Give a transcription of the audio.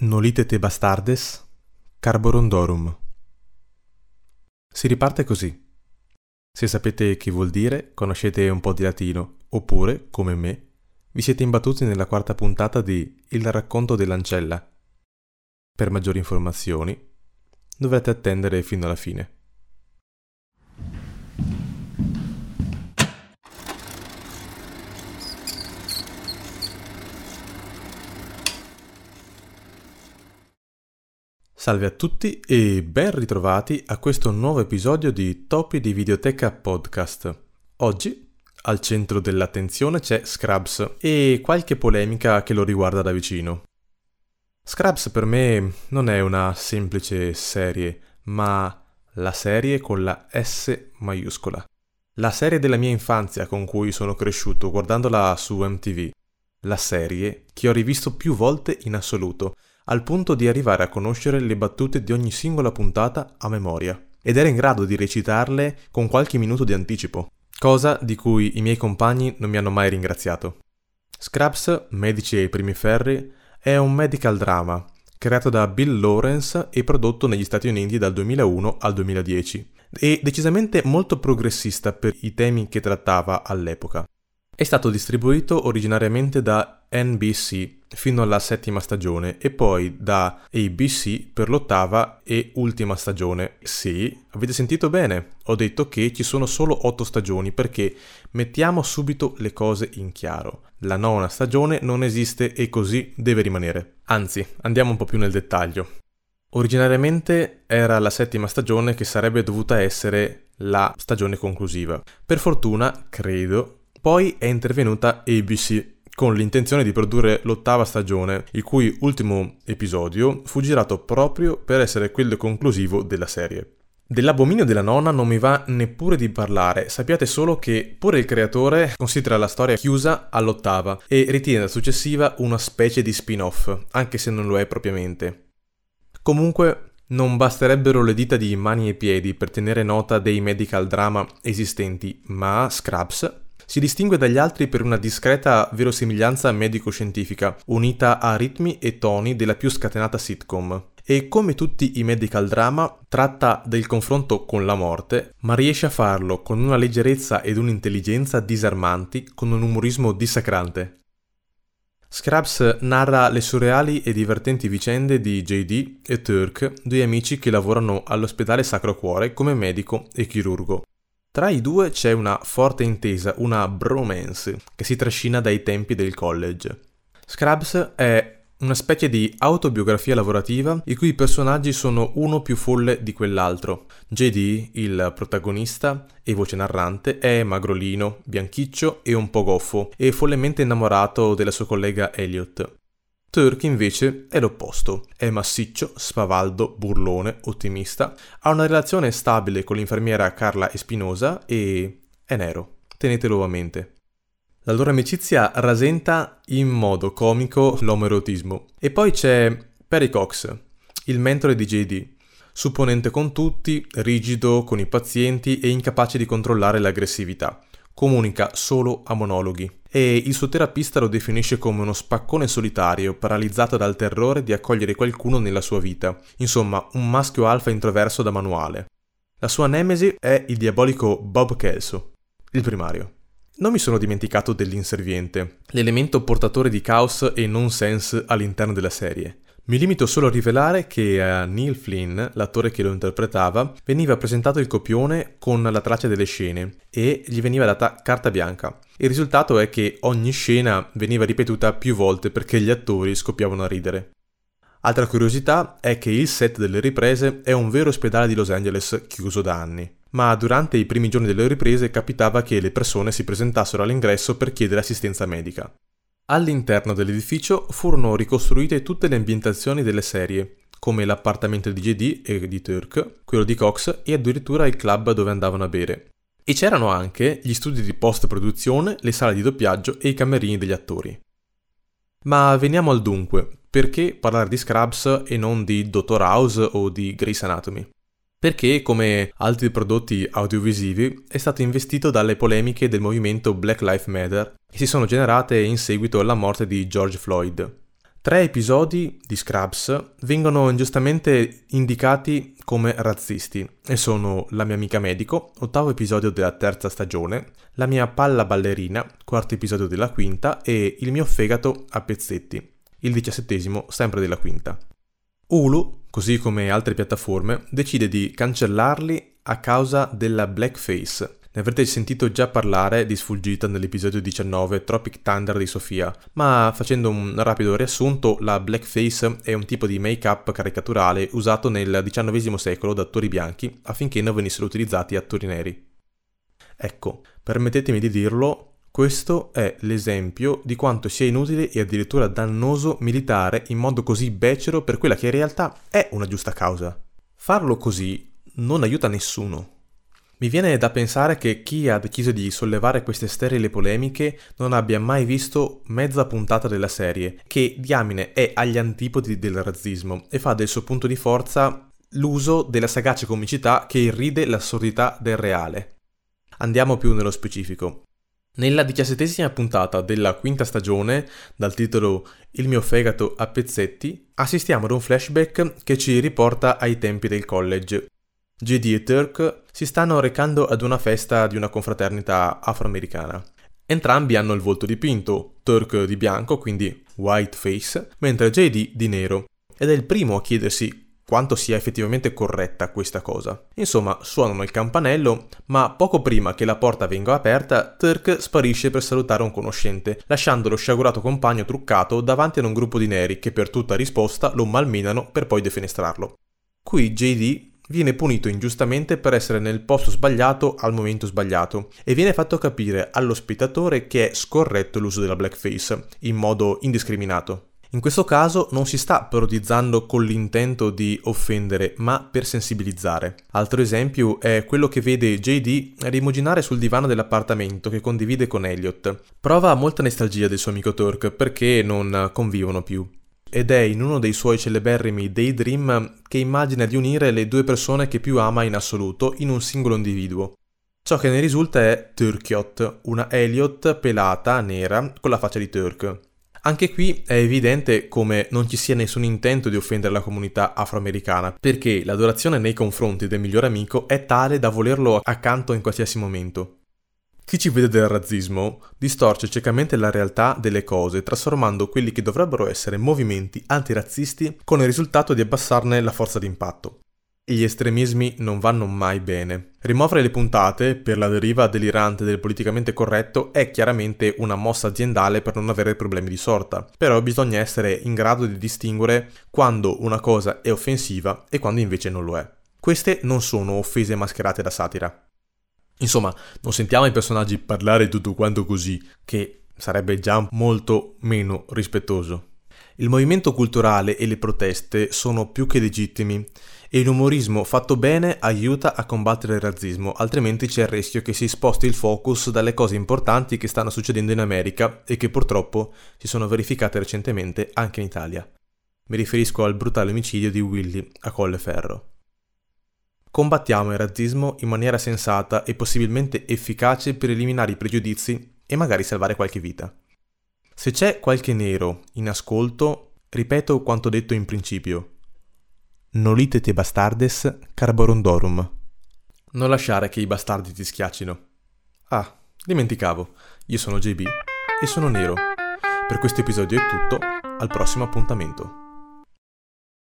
Nolite te bastardes, carborondorum. Si riparte così. Se sapete che vuol dire, conoscete un po' di latino, oppure, come me, vi siete imbattuti nella quarta puntata di Il racconto dell'ancella. Per maggiori informazioni dovrete attendere fino alla fine. Salve a tutti e ben ritrovati a questo nuovo episodio di Topi di Videoteca Podcast. Oggi al centro dell'attenzione c'è Scrubs e qualche polemica che lo riguarda da vicino. Scrubs per me non è una semplice serie, ma la serie con la S maiuscola. La serie della mia infanzia con cui sono cresciuto guardandola su MTV. La serie che ho rivisto più volte in assoluto al punto di arrivare a conoscere le battute di ogni singola puntata a memoria, ed era in grado di recitarle con qualche minuto di anticipo, cosa di cui i miei compagni non mi hanno mai ringraziato. Scraps, Medici ai primi ferri, è un medical drama creato da Bill Lawrence e prodotto negli Stati Uniti dal 2001 al 2010, e decisamente molto progressista per i temi che trattava all'epoca. È stato distribuito originariamente da NBC fino alla settima stagione e poi da ABC per l'ottava e ultima stagione. Sì, avete sentito bene, ho detto che ci sono solo otto stagioni perché mettiamo subito le cose in chiaro. La nona stagione non esiste e così deve rimanere. Anzi, andiamo un po' più nel dettaglio. Originariamente era la settima stagione che sarebbe dovuta essere la stagione conclusiva. Per fortuna, credo, poi è intervenuta ABC con l'intenzione di produrre l'ottava stagione, il cui ultimo episodio fu girato proprio per essere quello conclusivo della serie. Dell'abominio della nonna non mi va neppure di parlare, sappiate solo che pure il creatore considera la storia chiusa all'ottava e ritiene la successiva una specie di spin-off, anche se non lo è propriamente. Comunque, non basterebbero le dita di mani e piedi per tenere nota dei medical drama esistenti, ma Scraps si distingue dagli altri per una discreta verosimiglianza medico-scientifica, unita a ritmi e toni della più scatenata sitcom. E come tutti i medical drama, tratta del confronto con la morte, ma riesce a farlo con una leggerezza ed un'intelligenza disarmanti, con un umorismo dissacrante. Scraps narra le surreali e divertenti vicende di JD e Turk, due amici che lavorano all'ospedale Sacro Cuore come medico e chirurgo. Tra i due c'è una forte intesa, una bromance, che si trascina dai tempi del college. Scrubs è una specie di autobiografia lavorativa i cui personaggi sono uno più folle di quell'altro. JD, il protagonista e voce narrante, è magrolino, bianchiccio e un po' goffo e follemente innamorato della sua collega Elliot. Turk invece è l'opposto, è massiccio, spavaldo, burlone, ottimista, ha una relazione stabile con l'infermiera Carla Espinosa e è nero, tenetelo a mente. La loro amicizia rasenta in modo comico l'omerotismo. E poi c'è Perry Cox, il mentore di JD, supponente con tutti, rigido con i pazienti e incapace di controllare l'aggressività comunica solo a monologhi e il suo terapista lo definisce come uno spaccone solitario paralizzato dal terrore di accogliere qualcuno nella sua vita, insomma un maschio alfa introverso da manuale. La sua nemesi è il diabolico Bob Kelso, il primario. Non mi sono dimenticato dell'inserviente, l'elemento portatore di caos e nonsense all'interno della serie. Mi limito solo a rivelare che a Neil Flynn, l'attore che lo interpretava, veniva presentato il copione con la traccia delle scene e gli veniva data carta bianca. Il risultato è che ogni scena veniva ripetuta più volte perché gli attori scoppiavano a ridere. Altra curiosità è che il set delle riprese è un vero ospedale di Los Angeles chiuso da anni. Ma durante i primi giorni delle riprese capitava che le persone si presentassero all'ingresso per chiedere assistenza medica. All'interno dell'edificio furono ricostruite tutte le ambientazioni delle serie, come l'appartamento di JD e di Turk, quello di Cox e addirittura il club dove andavano a bere. E c'erano anche gli studi di post-produzione, le sale di doppiaggio e i camerini degli attori. Ma veniamo al dunque, perché parlare di Scrubs e non di Dottor House o di Grey's Anatomy? Perché, come altri prodotti audiovisivi, è stato investito dalle polemiche del movimento Black Lives Matter che si sono generate in seguito alla morte di George Floyd. Tre episodi di Scrubs vengono ingiustamente indicati come razzisti e sono La mia amica medico, ottavo episodio della terza stagione, La mia palla ballerina, quarto episodio della quinta e Il mio fegato a pezzetti, il diciassettesimo sempre della quinta. Hulu, così come altre piattaforme, decide di cancellarli a causa della blackface ne avrete sentito già parlare di sfuggita nell'episodio 19 Tropic Thunder di Sofia, ma facendo un rapido riassunto, la blackface è un tipo di make-up caricaturale usato nel XIX secolo da attori bianchi affinché non venissero utilizzati attori neri. Ecco, permettetemi di dirlo, questo è l'esempio di quanto sia inutile e addirittura dannoso militare in modo così becero per quella che in realtà è una giusta causa. Farlo così non aiuta nessuno. Mi viene da pensare che chi ha deciso di sollevare queste sterili polemiche non abbia mai visto mezza puntata della serie, che diamine è agli antipodi del razzismo e fa del suo punto di forza l'uso della sagace comicità che irride l'assurdità del reale. Andiamo più nello specifico. Nella diciassettesima puntata della quinta stagione, dal titolo Il mio fegato a pezzetti, assistiamo ad un flashback che ci riporta ai tempi del college, JD e Turk si stanno recando ad una festa di una confraternita afroamericana. Entrambi hanno il volto dipinto, Turk di bianco, quindi white face, mentre JD di nero, ed è il primo a chiedersi quanto sia effettivamente corretta questa cosa. Insomma, suonano il campanello, ma poco prima che la porta venga aperta, Turk sparisce per salutare un conoscente, lasciando lo sciagurato compagno truccato davanti ad un gruppo di neri che per tutta risposta lo malmenano per poi defenestrarlo. Qui JD viene punito ingiustamente per essere nel posto sbagliato al momento sbagliato e viene fatto capire allo spettatore che è scorretto l'uso della blackface in modo indiscriminato. In questo caso non si sta parodizzando con l'intento di offendere, ma per sensibilizzare. Altro esempio è quello che vede JD rimuginare sul divano dell'appartamento che condivide con Elliot. Prova molta nostalgia del suo amico Turk perché non convivono più ed è in uno dei suoi celeberrimi daydream che immagina di unire le due persone che più ama in assoluto in un singolo individuo. Ciò che ne risulta è Turkiot, una Elliot pelata, nera, con la faccia di Turk. Anche qui è evidente come non ci sia nessun intento di offendere la comunità afroamericana, perché l'adorazione nei confronti del migliore amico è tale da volerlo accanto in qualsiasi momento. Chi ci vede del razzismo distorce ciecamente la realtà delle cose, trasformando quelli che dovrebbero essere movimenti antirazzisti con il risultato di abbassarne la forza d'impatto. Gli estremismi non vanno mai bene. Rimuovere le puntate per la deriva delirante del politicamente corretto è chiaramente una mossa aziendale per non avere problemi di sorta, però bisogna essere in grado di distinguere quando una cosa è offensiva e quando invece non lo è. Queste non sono offese mascherate da satira. Insomma, non sentiamo i personaggi parlare tutto quanto così, che sarebbe già molto meno rispettoso. Il movimento culturale e le proteste sono più che legittimi e l'umorismo fatto bene aiuta a combattere il razzismo, altrimenti c'è il rischio che si sposti il focus dalle cose importanti che stanno succedendo in America e che purtroppo si sono verificate recentemente anche in Italia. Mi riferisco al brutale omicidio di Willy a Colleferro. Combattiamo il razzismo in maniera sensata e possibilmente efficace per eliminare i pregiudizi e magari salvare qualche vita. Se c'è qualche nero in ascolto, ripeto quanto detto in principio. Nolite te bastardes carborondorum. Non lasciare che i bastardi ti schiaccino. Ah, dimenticavo, io sono JB e sono nero. Per questo episodio è tutto, al prossimo appuntamento.